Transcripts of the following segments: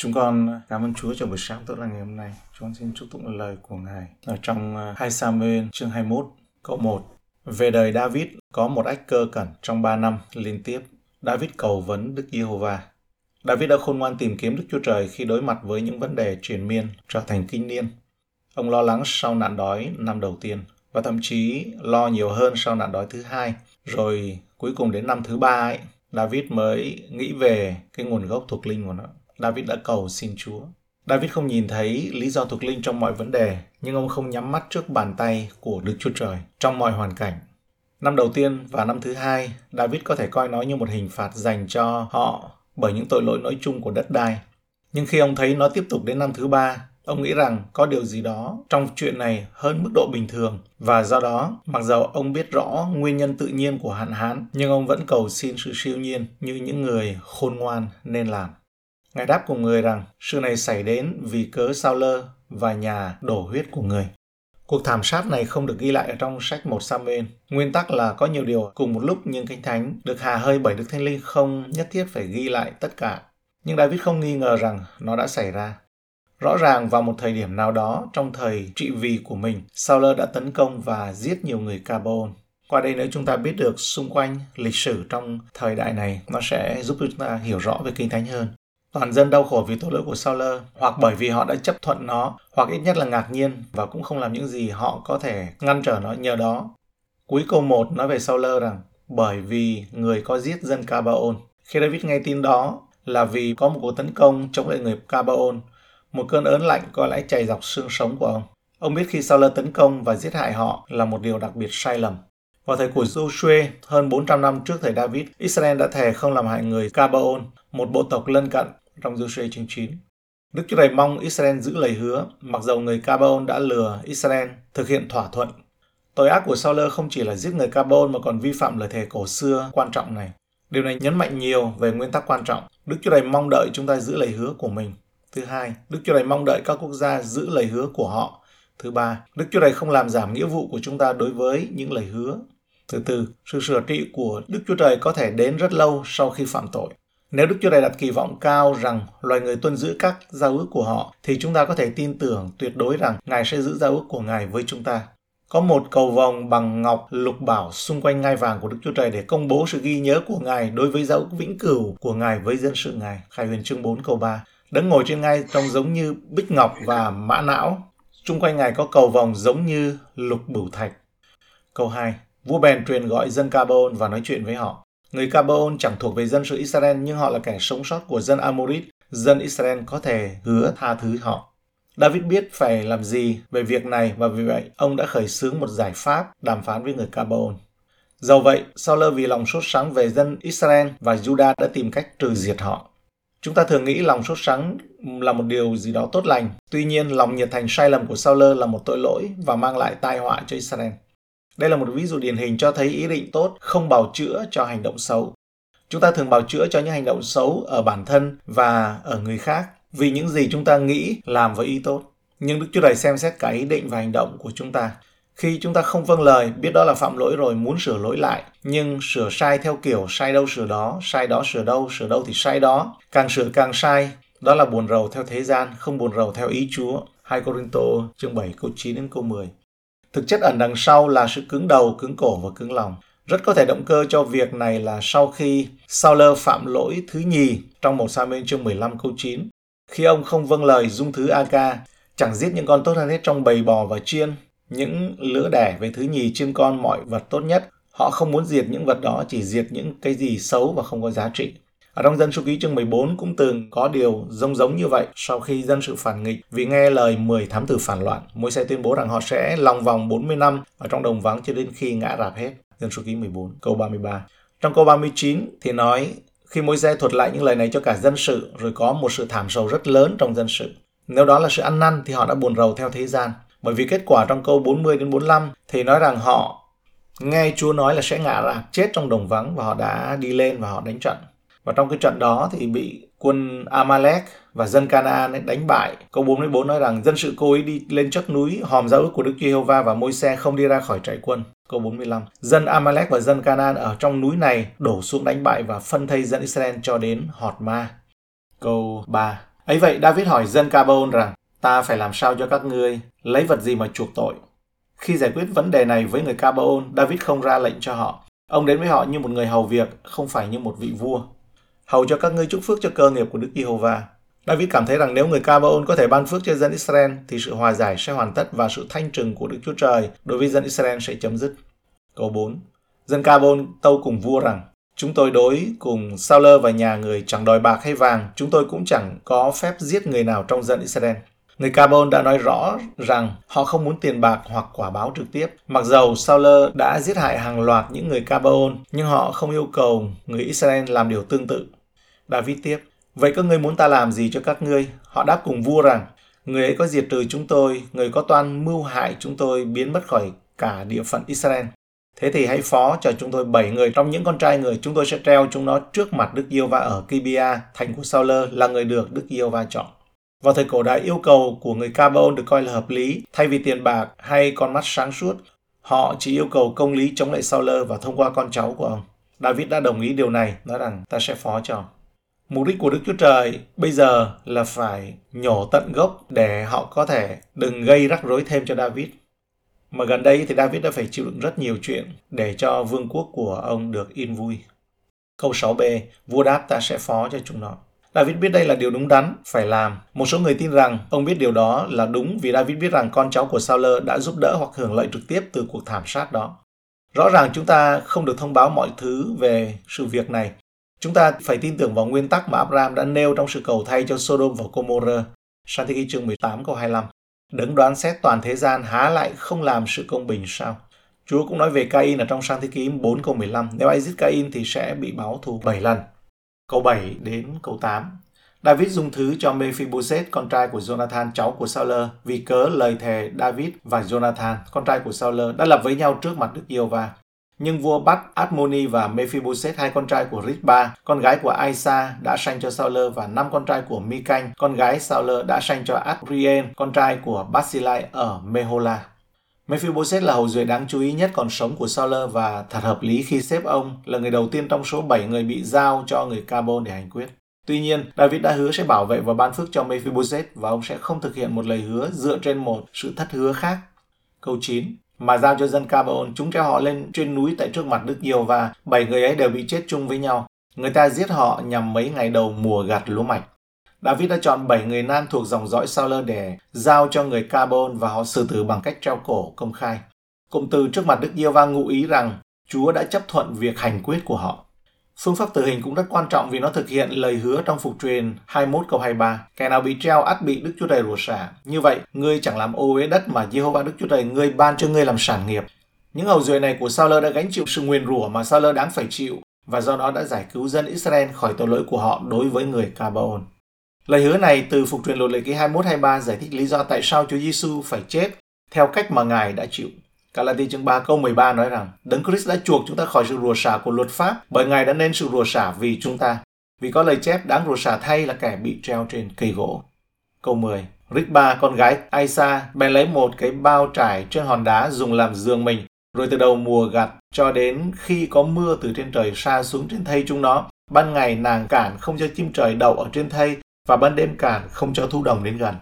Chúng con cảm ơn Chúa cho buổi sáng tốt lành ngày hôm nay. Chúng con xin chúc tụng lời của Ngài ở trong à, 2 Samuel chương 21 câu 1. Về đời David có một ách cơ cẩn trong 3 năm liên tiếp. David cầu vấn Đức Giê-hô-va. David đã khôn ngoan tìm kiếm Đức Chúa Trời khi đối mặt với những vấn đề truyền miên trở thành kinh niên. Ông lo lắng sau nạn đói năm đầu tiên và thậm chí lo nhiều hơn sau nạn đói thứ hai. Rồi cuối cùng đến năm thứ ba ấy, David mới nghĩ về cái nguồn gốc thuộc linh của nó. David đã cầu xin Chúa. David không nhìn thấy lý do thuộc linh trong mọi vấn đề, nhưng ông không nhắm mắt trước bàn tay của Đức Chúa Trời trong mọi hoàn cảnh. Năm đầu tiên và năm thứ hai, David có thể coi nó như một hình phạt dành cho họ bởi những tội lỗi nói chung của đất đai. Nhưng khi ông thấy nó tiếp tục đến năm thứ ba, ông nghĩ rằng có điều gì đó trong chuyện này hơn mức độ bình thường và do đó, mặc dầu ông biết rõ nguyên nhân tự nhiên của hạn hán, nhưng ông vẫn cầu xin sự siêu nhiên như những người khôn ngoan nên làm. Ngài đáp cùng người rằng sự này xảy đến vì cớ sao lơ và nhà đổ huyết của người. Cuộc thảm sát này không được ghi lại ở trong sách một Samuel. Nguyên tắc là có nhiều điều cùng một lúc nhưng Kinh Thánh được hà hơi bởi Đức Thánh Linh không nhất thiết phải ghi lại tất cả. Nhưng David không nghi ngờ rằng nó đã xảy ra. Rõ ràng vào một thời điểm nào đó trong thời trị vì của mình, Saul đã tấn công và giết nhiều người carbon. Qua đây nếu chúng ta biết được xung quanh lịch sử trong thời đại này, nó sẽ giúp chúng ta hiểu rõ về Kinh Thánh hơn. Toàn dân đau khổ vì tội lỗi của Sauler, hoặc bởi vì họ đã chấp thuận nó, hoặc ít nhất là ngạc nhiên và cũng không làm những gì họ có thể ngăn trở nó nhờ đó. Cuối câu 1 nói về Sauler rằng bởi vì người có giết dân Cabaon. Khi David nghe tin đó là vì có một cuộc tấn công chống lại người Cabaon, một cơn ớn lạnh có lẽ chảy dọc xương sống của ông. Ông biết khi Sauler tấn công và giết hại họ là một điều đặc biệt sai lầm. Vào thời của Joshua, hơn 400 năm trước thời David, Israel đã thề không làm hại người Cabaon, một bộ tộc lân cận trong Joshua chương 9. Đức Chúa Trời mong Israel giữ lời hứa, mặc dầu người Cabaon đã lừa Israel thực hiện thỏa thuận. Tội ác của Saul không chỉ là giết người Cabaon mà còn vi phạm lời thề cổ xưa quan trọng này. Điều này nhấn mạnh nhiều về nguyên tắc quan trọng. Đức Chúa Trời mong đợi chúng ta giữ lời hứa của mình. Thứ hai, Đức Chúa Trời mong đợi các quốc gia giữ lời hứa của họ. Thứ ba, Đức Chúa Trời không làm giảm nghĩa vụ của chúng ta đối với những lời hứa. Thứ tư, sự sửa trị của Đức Chúa Trời có thể đến rất lâu sau khi phạm tội. Nếu Đức Chúa Trời đặt kỳ vọng cao rằng loài người tuân giữ các giao ước của họ, thì chúng ta có thể tin tưởng tuyệt đối rằng Ngài sẽ giữ giao ước của Ngài với chúng ta. Có một cầu vòng bằng ngọc lục bảo xung quanh ngai vàng của Đức Chúa Trời để công bố sự ghi nhớ của Ngài đối với giao ước vĩnh cửu của Ngài với dân sự Ngài. Khai huyền chương 4 câu 3. Đấng ngồi trên ngai trông giống như bích ngọc và mã não. Trung quanh Ngài có cầu vòng giống như lục bửu thạch. Câu 2. Vua bèn truyền gọi dân Cabon và nói chuyện với họ. Người Cabaon chẳng thuộc về dân sự Israel nhưng họ là kẻ sống sót của dân Amorit. Dân Israel có thể hứa tha thứ họ. David biết phải làm gì về việc này và vì vậy ông đã khởi xướng một giải pháp đàm phán với người Cabaon. Dầu vậy, Saul vì lòng sốt sắng về dân Israel và Judah đã tìm cách trừ diệt họ. Chúng ta thường nghĩ lòng sốt sắng là một điều gì đó tốt lành. Tuy nhiên, lòng nhiệt thành sai lầm của Saul là một tội lỗi và mang lại tai họa cho Israel. Đây là một ví dụ điển hình cho thấy ý định tốt không bào chữa cho hành động xấu. Chúng ta thường bào chữa cho những hành động xấu ở bản thân và ở người khác vì những gì chúng ta nghĩ làm với ý tốt. Nhưng Đức Chúa Trời xem xét cả ý định và hành động của chúng ta. Khi chúng ta không vâng lời, biết đó là phạm lỗi rồi, muốn sửa lỗi lại, nhưng sửa sai theo kiểu sai đâu sửa đó, sai đó sửa đâu, sửa đâu thì sai đó, càng sửa càng sai, đó là buồn rầu theo thế gian, không buồn rầu theo ý Chúa. 2 Corinto chương 7 câu 9 đến câu 10. Thực chất ẩn đằng sau là sự cứng đầu, cứng cổ và cứng lòng. Rất có thể động cơ cho việc này là sau khi Sauler phạm lỗi thứ nhì trong một sa chương 15 câu 9. Khi ông không vâng lời dung thứ Aga, chẳng giết những con tốt hơn hết trong bầy bò và chiên, những lứa đẻ về thứ nhì chiên con mọi vật tốt nhất. Họ không muốn diệt những vật đó, chỉ diệt những cái gì xấu và không có giá trị. Ở trong dân số ký chương 14 cũng từng có điều giống giống như vậy sau khi dân sự phản nghịch vì nghe lời 10 thám tử phản loạn. Môi xe tuyên bố rằng họ sẽ lòng vòng 40 năm ở trong đồng vắng cho đến khi ngã rạp hết. Dân số ký 14 câu 33. Trong câu 39 thì nói, khi môi xe thuật lại những lời này cho cả dân sự, rồi có một sự thảm sầu rất lớn trong dân sự. Nếu đó là sự ăn năn thì họ đã buồn rầu theo thế gian. Bởi vì kết quả trong câu 40 đến 45 thì nói rằng họ nghe Chúa nói là sẽ ngã rạp, chết trong đồng vắng và họ đã đi lên và họ đánh trận. Và trong cái trận đó thì bị quân Amalek và dân Canaan đánh bại. Câu 44 nói rằng dân sự cô ấy đi lên chắc núi hòm dấu ước của Đức Giê-hô-va và môi xe không đi ra khỏi trại quân. Câu 45. Dân Amalek và dân Canaan ở trong núi này đổ xuống đánh bại và phân thây dân Israel cho đến Họt Ma. Câu 3. Ấy vậy David hỏi dân Cabon rằng, ta phải làm sao cho các ngươi, lấy vật gì mà chuộc tội? Khi giải quyết vấn đề này với người Cabaon, David không ra lệnh cho họ. Ông đến với họ như một người hầu việc, không phải như một vị vua. Hầu cho các ngươi chúc phước cho cơ nghiệp của Đức Giê-hô-va. David cảm thấy rằng nếu người Cabaon có thể ban phước cho dân Israel thì sự hòa giải sẽ hoàn tất và sự thanh trừng của Đức Chúa Trời đối với dân Israel sẽ chấm dứt. Câu 4. Dân Cabaon tâu cùng vua rằng Chúng tôi đối cùng Sauler và nhà người chẳng đòi bạc hay vàng, chúng tôi cũng chẳng có phép giết người nào trong dân Israel. Người Carbon đã nói rõ rằng họ không muốn tiền bạc hoặc quả báo trực tiếp. Mặc dầu Sauler đã giết hại hàng loạt những người Carbon, nhưng họ không yêu cầu người Israel làm điều tương tự. David tiếp, Vậy các ngươi muốn ta làm gì cho các ngươi? Họ đáp cùng vua rằng, Người ấy có diệt trừ chúng tôi, người có toan mưu hại chúng tôi biến mất khỏi cả địa phận Israel. Thế thì hãy phó cho chúng tôi bảy người trong những con trai người, chúng tôi sẽ treo chúng nó trước mặt Đức Yêu Va ở Kibia, thành của Sauler là người được Đức Yêu Va chọn. Vào thời cổ đại, yêu cầu của người Cabon được coi là hợp lý, thay vì tiền bạc hay con mắt sáng suốt. Họ chỉ yêu cầu công lý chống lại Sauler và thông qua con cháu của ông. David đã đồng ý điều này, nói rằng ta sẽ phó cho. Mục đích của Đức Chúa Trời bây giờ là phải nhổ tận gốc để họ có thể đừng gây rắc rối thêm cho David. Mà gần đây thì David đã phải chịu đựng rất nhiều chuyện để cho vương quốc của ông được yên vui. Câu 6b, vua đáp ta sẽ phó cho chúng nó. David biết đây là điều đúng đắn, phải làm. Một số người tin rằng ông biết điều đó là đúng vì David biết rằng con cháu của Saul đã giúp đỡ hoặc hưởng lợi trực tiếp từ cuộc thảm sát đó. Rõ ràng chúng ta không được thông báo mọi thứ về sự việc này. Chúng ta phải tin tưởng vào nguyên tắc mà Abraham đã nêu trong sự cầu thay cho Sodom và Gomorrah. Sáng thế ký chương 18 câu 25. Đấng đoán xét toàn thế gian há lại không làm sự công bình sao? Chúa cũng nói về Cain ở trong sang thế ký 4 câu 15. Nếu ai giết Cain thì sẽ bị báo thù 7 lần. Câu 7 đến câu 8. David dùng thứ cho Mephibosheth, con trai của Jonathan, cháu của Saul, vì cớ lời thề David và Jonathan, con trai của Saul, đã lập với nhau trước mặt Đức Yêu Va. Nhưng vua bắt Admoni và Mephibosheth, hai con trai của Ritba, con gái của Aisa, đã sanh cho Sauler và năm con trai của Mikanh, con gái Sauler đã sanh cho Adrien, con trai của Basilai ở Mehola. Mephibosheth là hầu duệ đáng chú ý nhất còn sống của Sauler và thật hợp lý khi xếp ông là người đầu tiên trong số 7 người bị giao cho người Cabo để hành quyết. Tuy nhiên, David đã hứa sẽ bảo vệ và ban phước cho Mephibosheth và ông sẽ không thực hiện một lời hứa dựa trên một sự thất hứa khác. Câu 9 mà giao cho dân Cabon, chúng cho họ lên trên núi tại trước mặt Đức Nhiều và bảy người ấy đều bị chết chung với nhau. Người ta giết họ nhằm mấy ngày đầu mùa gặt lúa mạch. David đã chọn 7 người nam thuộc dòng dõi Saul để giao cho người Cabon và họ xử tử bằng cách treo cổ công khai. Cụm từ trước mặt Đức Giê va ngụ ý rằng Chúa đã chấp thuận việc hành quyết của họ. Phương pháp tử hình cũng rất quan trọng vì nó thực hiện lời hứa trong phục truyền 21 câu 23. Kẻ nào bị treo ắt bị Đức Chúa Trời rủa xả. Như vậy, ngươi chẳng làm ô uế đất mà Jehovah Đức Chúa Trời ngươi ban cho ngươi làm sản nghiệp. Những hầu duệ này của Saul đã gánh chịu sự nguyền rủa mà Saul đáng phải chịu và do đó đã giải cứu dân Israel khỏi tội lỗi của họ đối với người Cabaon. Lời hứa này từ phục truyền luật lệ ký 21-23 giải thích lý do tại sao Chúa Giêsu phải chết theo cách mà Ngài đã chịu. Galati chương 3 câu 13 nói rằng Đấng Christ đã chuộc chúng ta khỏi sự rủa xả của luật pháp bởi Ngài đã nên sự rủa xả vì chúng ta. Vì có lời chép đáng rủa xả thay là kẻ bị treo trên cây gỗ. Câu 10 Rikba, con gái Aisa, bèn lấy một cái bao trải trên hòn đá dùng làm giường mình, rồi từ đầu mùa gặt cho đến khi có mưa từ trên trời xa xuống trên thây chúng nó. Ban ngày nàng cản không cho chim trời đậu ở trên thây, và ban đêm cản không cho thu đồng đến gần.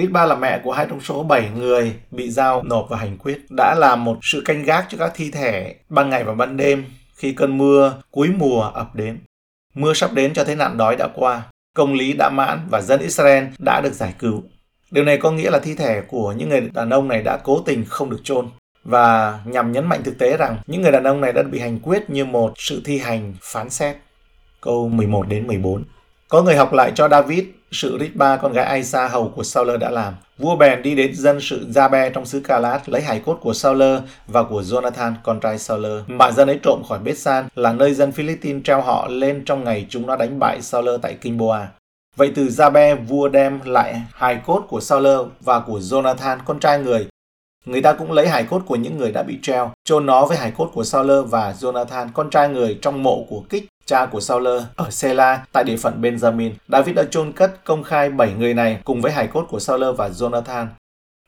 Ritba là mẹ của hai trong số 7 người bị giao nộp và hành quyết, đã làm một sự canh gác cho các thi thể ban ngày và ban đêm khi cơn mưa cuối mùa ập đến. Mưa sắp đến cho thấy nạn đói đã qua, công lý đã mãn và dân Israel đã được giải cứu. Điều này có nghĩa là thi thể của những người đàn ông này đã cố tình không được chôn và nhằm nhấn mạnh thực tế rằng những người đàn ông này đã bị hành quyết như một sự thi hành phán xét. Câu 11 đến 14. Có người học lại cho David sự Ritba con gái Aisa hầu của Saul đã làm. Vua bèn đi đến dân sự Jabe trong xứ Calat lấy hải cốt của Saul và của Jonathan con trai Saul mà dân ấy trộm khỏi Bethsan là nơi dân Philippines treo họ lên trong ngày chúng nó đánh bại Saul tại Kinh Boa. Vậy từ Jabe vua đem lại hài cốt của Saul và của Jonathan con trai người Người ta cũng lấy hài cốt của những người đã bị treo, chôn nó với hài cốt của Saul và Jonathan, con trai người trong mộ của Kích, cha của Saul ở Sela tại địa phận Benjamin. David đã chôn cất công khai bảy người này cùng với hài cốt của Saul và Jonathan.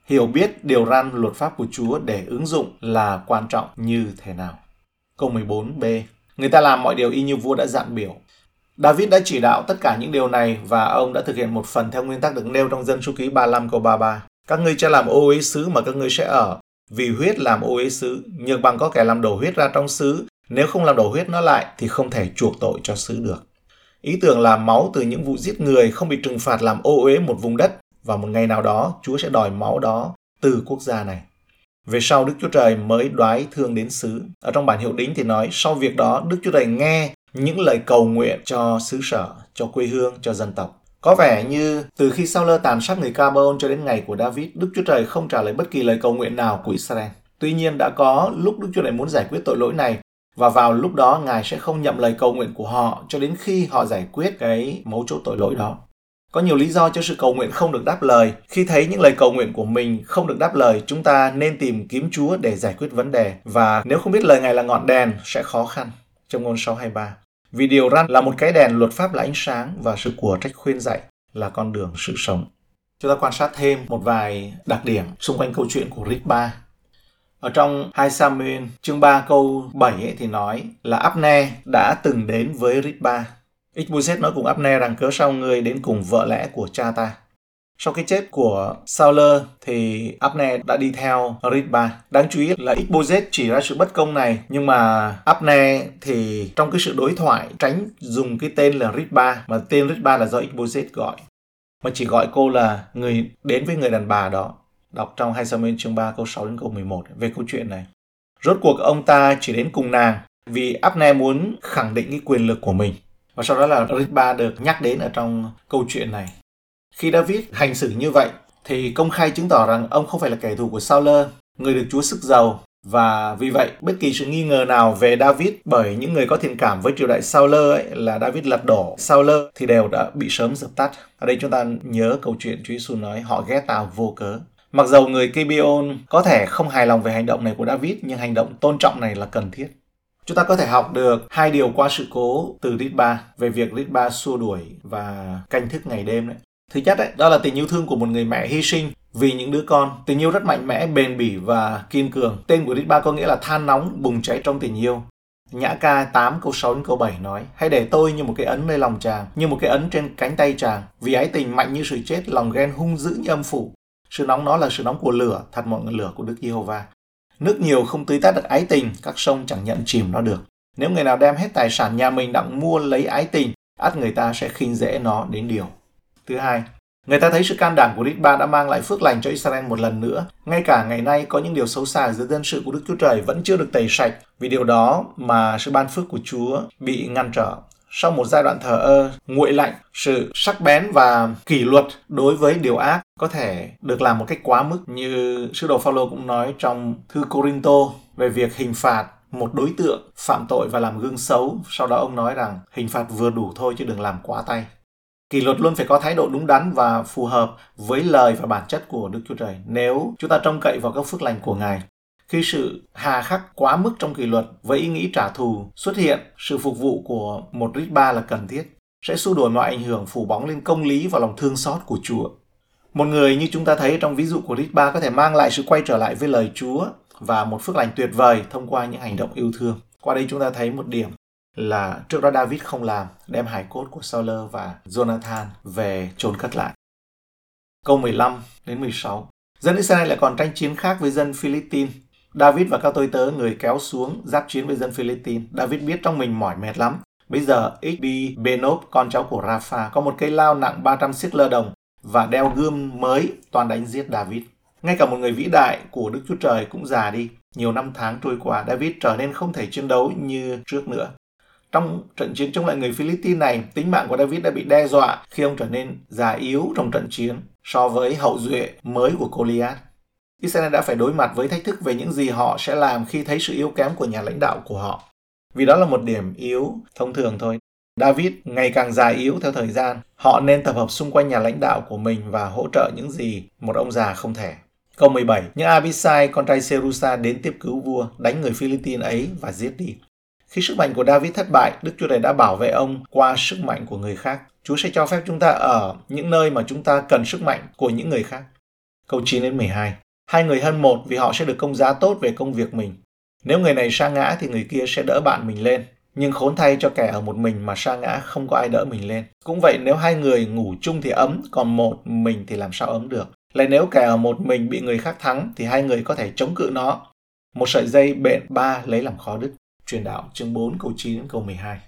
Hiểu biết điều răn luật pháp của Chúa để ứng dụng là quan trọng như thế nào. Câu 14b Người ta làm mọi điều y như vua đã dặn biểu. David đã chỉ đạo tất cả những điều này và ông đã thực hiện một phần theo nguyên tắc được nêu trong dân số ký 35 câu 33. Các ngươi sẽ làm ô uế xứ mà các ngươi sẽ ở, vì huyết làm ô uế xứ, nhưng bằng có kẻ làm đổ huyết ra trong xứ, nếu không làm đổ huyết nó lại thì không thể chuộc tội cho xứ được. Ý tưởng là máu từ những vụ giết người không bị trừng phạt làm ô uế một vùng đất và một ngày nào đó Chúa sẽ đòi máu đó từ quốc gia này. Về sau Đức Chúa Trời mới đoái thương đến xứ. Ở trong bản hiệu đính thì nói sau việc đó Đức Chúa Trời nghe những lời cầu nguyện cho xứ sở, cho quê hương, cho dân tộc. Có vẻ như từ khi Sao Lơ tàn sát người Carbon cho đến ngày của David, Đức Chúa Trời không trả lời bất kỳ lời cầu nguyện nào của Israel. Tuy nhiên đã có lúc Đức Chúa Trời muốn giải quyết tội lỗi này và vào lúc đó Ngài sẽ không nhậm lời cầu nguyện của họ cho đến khi họ giải quyết cái mấu chốt tội lỗi đó. Có nhiều lý do cho sự cầu nguyện không được đáp lời. Khi thấy những lời cầu nguyện của mình không được đáp lời, chúng ta nên tìm kiếm Chúa để giải quyết vấn đề. Và nếu không biết lời Ngài là ngọn đèn, sẽ khó khăn. Trong ngôn 623. Vì điều răn là một cái đèn, luật pháp là ánh sáng và sự của trách khuyên dạy là con đường sự sống. Chúng ta quan sát thêm một vài đặc điểm xung quanh câu chuyện của Rick 3. Ở trong 2 Samuel chương 3 câu 7 ấy, thì nói là Abner đã từng đến với Ritba. 3 nói cùng Abner rằng cớ sao ngươi đến cùng vợ lẽ của cha ta. Sau cái chết của Saul thì Abner đã đi theo Ritba. Đáng chú ý là Ishbosheth chỉ ra sự bất công này nhưng mà Abner thì trong cái sự đối thoại tránh dùng cái tên là Ritba mà tên Ritba là do Ishbosheth gọi. Mà chỉ gọi cô là người đến với người đàn bà đó. Đọc trong 2 Samuel chương 3 câu 6 đến câu 11 về câu chuyện này. Rốt cuộc ông ta chỉ đến cùng nàng vì Abner muốn khẳng định cái quyền lực của mình. Và sau đó là Ritba được nhắc đến ở trong câu chuyện này. Khi David hành xử như vậy, thì công khai chứng tỏ rằng ông không phải là kẻ thù của Saul, người được Chúa sức giàu. Và vì vậy, bất kỳ sự nghi ngờ nào về David bởi những người có thiện cảm với triều đại Saul ấy là David lật đổ Saul thì đều đã bị sớm dập tắt. Ở đây chúng ta nhớ câu chuyện Chúa Giêsu nói họ ghét ta vô cớ. Mặc dầu người Kibion có thể không hài lòng về hành động này của David nhưng hành động tôn trọng này là cần thiết. Chúng ta có thể học được hai điều qua sự cố từ Ritba về việc Ritba xua đuổi và canh thức ngày đêm đấy. Thứ nhất đấy, đó là tình yêu thương của một người mẹ hy sinh vì những đứa con. Tình yêu rất mạnh mẽ, bền bỉ và kiên cường. Tên của Ritba có nghĩa là than nóng, bùng cháy trong tình yêu. Nhã ca 8 câu 6 đến câu 7 nói Hãy để tôi như một cái ấn nơi lòng chàng, như một cái ấn trên cánh tay chàng. Vì ái tình mạnh như sự chết, lòng ghen hung dữ như âm phủ. Sự nóng đó là sự nóng của lửa, thật mọi ngọn lửa của Đức Giê-hô-va. Nước nhiều không tưới tát được ái tình, các sông chẳng nhận chìm nó được. Nếu người nào đem hết tài sản nhà mình đặng mua lấy ái tình, ắt người ta sẽ khinh dễ nó đến điều. Thứ hai, người ta thấy sự can đảm của Ritba đã mang lại phước lành cho Israel một lần nữa. Ngay cả ngày nay có những điều xấu xa giữa dân sự của Đức Chúa Trời vẫn chưa được tẩy sạch. Vì điều đó mà sự ban phước của Chúa bị ngăn trở sau một giai đoạn thờ ơ, nguội lạnh, sự sắc bén và kỷ luật đối với điều ác có thể được làm một cách quá mức như sư đồ Phaolô cũng nói trong thư Corinto về việc hình phạt một đối tượng phạm tội và làm gương xấu. Sau đó ông nói rằng hình phạt vừa đủ thôi chứ đừng làm quá tay. Kỷ luật luôn phải có thái độ đúng đắn và phù hợp với lời và bản chất của Đức Chúa Trời. Nếu chúng ta trông cậy vào các phước lành của Ngài, khi sự hà khắc quá mức trong kỷ luật với ý nghĩ trả thù xuất hiện, sự phục vụ của một rít ba là cần thiết, sẽ xua đuổi mọi ảnh hưởng phủ bóng lên công lý và lòng thương xót của Chúa. Một người như chúng ta thấy trong ví dụ của rít ba có thể mang lại sự quay trở lại với lời Chúa và một phước lành tuyệt vời thông qua những hành động yêu thương. Qua đây chúng ta thấy một điểm là trước đó David không làm, đem hài cốt của Saul và Jonathan về chôn cất lại. Câu 15 đến 16 Dân Israel lại còn tranh chiến khác với dân Philippines David và các tôi tớ người kéo xuống giáp chiến với dân Philippines. David biết trong mình mỏi mệt lắm. Bây giờ XB Benop, con cháu của Rafa có một cây lao nặng 300 xiếc lơ đồng và đeo gươm mới toàn đánh giết David. Ngay cả một người vĩ đại của Đức Chúa Trời cũng già đi. Nhiều năm tháng trôi qua, David trở nên không thể chiến đấu như trước nữa. Trong trận chiến chống lại người Philippines này, tính mạng của David đã bị đe dọa khi ông trở nên già yếu trong trận chiến so với hậu duệ mới của Goliath. Israel đã phải đối mặt với thách thức về những gì họ sẽ làm khi thấy sự yếu kém của nhà lãnh đạo của họ. Vì đó là một điểm yếu thông thường thôi. David ngày càng già yếu theo thời gian. Họ nên tập hợp xung quanh nhà lãnh đạo của mình và hỗ trợ những gì một ông già không thể. Câu 17. Những Abisai, con trai Serusa đến tiếp cứu vua, đánh người Philippines ấy và giết đi. Khi sức mạnh của David thất bại, Đức Chúa Trời đã bảo vệ ông qua sức mạnh của người khác. Chúa sẽ cho phép chúng ta ở những nơi mà chúng ta cần sức mạnh của những người khác. Câu 9 đến 12. Hai người hơn một vì họ sẽ được công giá tốt về công việc mình. Nếu người này sa ngã thì người kia sẽ đỡ bạn mình lên. Nhưng khốn thay cho kẻ ở một mình mà sa ngã không có ai đỡ mình lên. Cũng vậy nếu hai người ngủ chung thì ấm, còn một mình thì làm sao ấm được. Lại nếu kẻ ở một mình bị người khác thắng thì hai người có thể chống cự nó. Một sợi dây bện ba lấy làm khó đứt. Truyền đạo chương 4 câu 9 đến câu 12.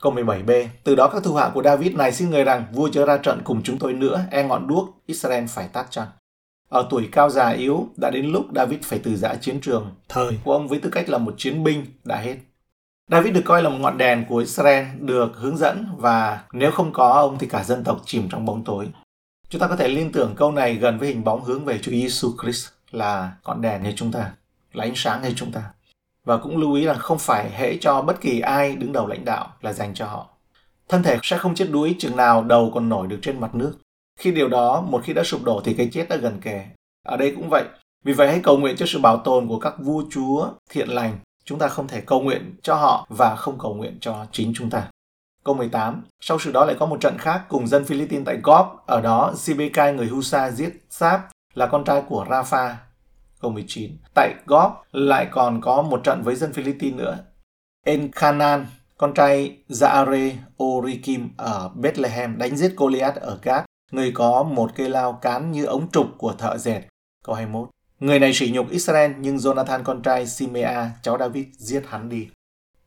Câu 17b. Từ đó các thu hạ của David này xin người rằng vua chớ ra trận cùng chúng tôi nữa, e ngọn đuốc, Israel phải tắt chăng. Ở tuổi cao già yếu, đã đến lúc David phải từ giã chiến trường. Thời của ông với tư cách là một chiến binh đã hết. David được coi là một ngọn đèn của Israel được hướng dẫn và nếu không có ông thì cả dân tộc chìm trong bóng tối. Chúng ta có thể liên tưởng câu này gần với hình bóng hướng về Chúa Giêsu Christ là ngọn đèn như chúng ta, là ánh sáng như chúng ta. Và cũng lưu ý là không phải hễ cho bất kỳ ai đứng đầu lãnh đạo là dành cho họ. Thân thể sẽ không chết đuối chừng nào đầu còn nổi được trên mặt nước. Khi điều đó, một khi đã sụp đổ thì cái chết đã gần kề. Ở đây cũng vậy. Vì vậy hãy cầu nguyện cho sự bảo tồn của các vua chúa thiện lành. Chúng ta không thể cầu nguyện cho họ và không cầu nguyện cho chính chúng ta. Câu 18. Sau sự đó lại có một trận khác cùng dân Philippines tại Gob. Ở đó, Sibekai người Husa giết Sáp là con trai của rafa Câu 19. Tại Gob lại còn có một trận với dân Philippines nữa. Enkanan, con trai Zaare Orikim ở Bethlehem đánh giết Goliath ở Gad người có một cây lao cán như ống trục của thợ dệt. Câu 21. Người này sỉ nhục Israel nhưng Jonathan con trai Simea, cháu David, giết hắn đi.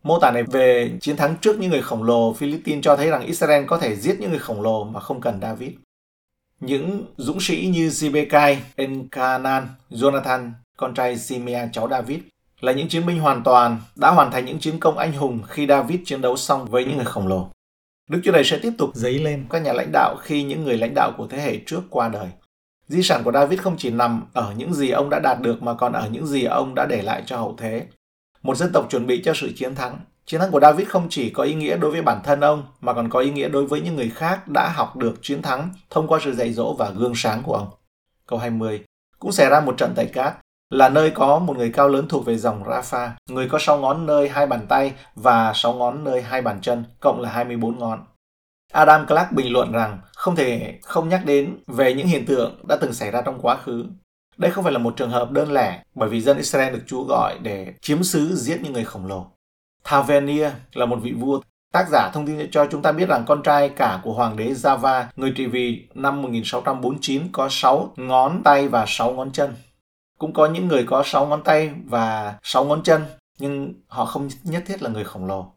Mô tả này về chiến thắng trước những người khổng lồ Philippines cho thấy rằng Israel có thể giết những người khổng lồ mà không cần David. Những dũng sĩ như Sibekai, Enkanan, Jonathan, con trai Simea, cháu David là những chiến binh hoàn toàn đã hoàn thành những chiến công anh hùng khi David chiến đấu xong với những người khổng lồ. Đức Chúa Trời sẽ tiếp tục dấy lên các nhà lãnh đạo khi những người lãnh đạo của thế hệ trước qua đời. Di sản của David không chỉ nằm ở những gì ông đã đạt được mà còn ở những gì ông đã để lại cho hậu thế. Một dân tộc chuẩn bị cho sự chiến thắng. Chiến thắng của David không chỉ có ý nghĩa đối với bản thân ông mà còn có ý nghĩa đối với những người khác đã học được chiến thắng thông qua sự dạy dỗ và gương sáng của ông. Câu 20. Cũng xảy ra một trận tại Cát, là nơi có một người cao lớn thuộc về dòng Rafa, người có 6 ngón nơi hai bàn tay và 6 ngón nơi hai bàn chân, cộng là 24 ngón. Adam Clark bình luận rằng không thể không nhắc đến về những hiện tượng đã từng xảy ra trong quá khứ. Đây không phải là một trường hợp đơn lẻ bởi vì dân Israel được Chúa gọi để chiếm xứ giết những người khổng lồ. Tavernier là một vị vua. Tác giả thông tin cho chúng ta biết rằng con trai cả của hoàng đế Java, người trị vì năm 1649 có 6 ngón tay và 6 ngón chân. Cũng có những người có 6 ngón tay và 6 ngón chân, nhưng họ không nhất thiết là người khổng lồ.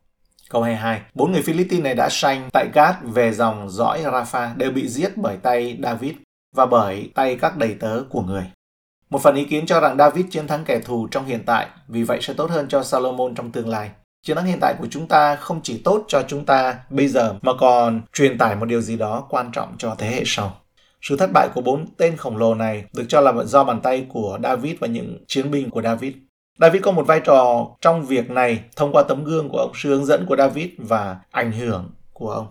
Câu 22. Bốn người Philippines này đã sanh tại Gad về dòng dõi Rafa đều bị giết bởi tay David và bởi tay các đầy tớ của người. Một phần ý kiến cho rằng David chiến thắng kẻ thù trong hiện tại, vì vậy sẽ tốt hơn cho Salomon trong tương lai. Chiến thắng hiện tại của chúng ta không chỉ tốt cho chúng ta bây giờ mà còn truyền tải một điều gì đó quan trọng cho thế hệ sau. Sự thất bại của bốn tên khổng lồ này được cho là do bàn tay của David và những chiến binh của David. David có một vai trò trong việc này thông qua tấm gương của ông, sự hướng dẫn của David và ảnh hưởng của ông.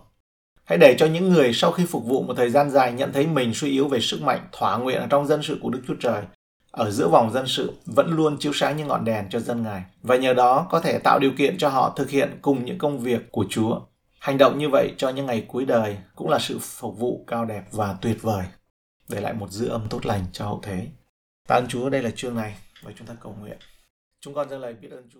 Hãy để cho những người sau khi phục vụ một thời gian dài nhận thấy mình suy yếu về sức mạnh, thỏa nguyện ở trong dân sự của Đức Chúa Trời, ở giữa vòng dân sự vẫn luôn chiếu sáng như ngọn đèn cho dân Ngài và nhờ đó có thể tạo điều kiện cho họ thực hiện cùng những công việc của Chúa. Hành động như vậy cho những ngày cuối đời cũng là sự phục vụ cao đẹp và tuyệt vời, để lại một dư âm tốt lành cho hậu thế. Tạ ơn Chúa đây là chương này và chúng ta cầu nguyện. Chúng con dâng lời biết ơn Chúa.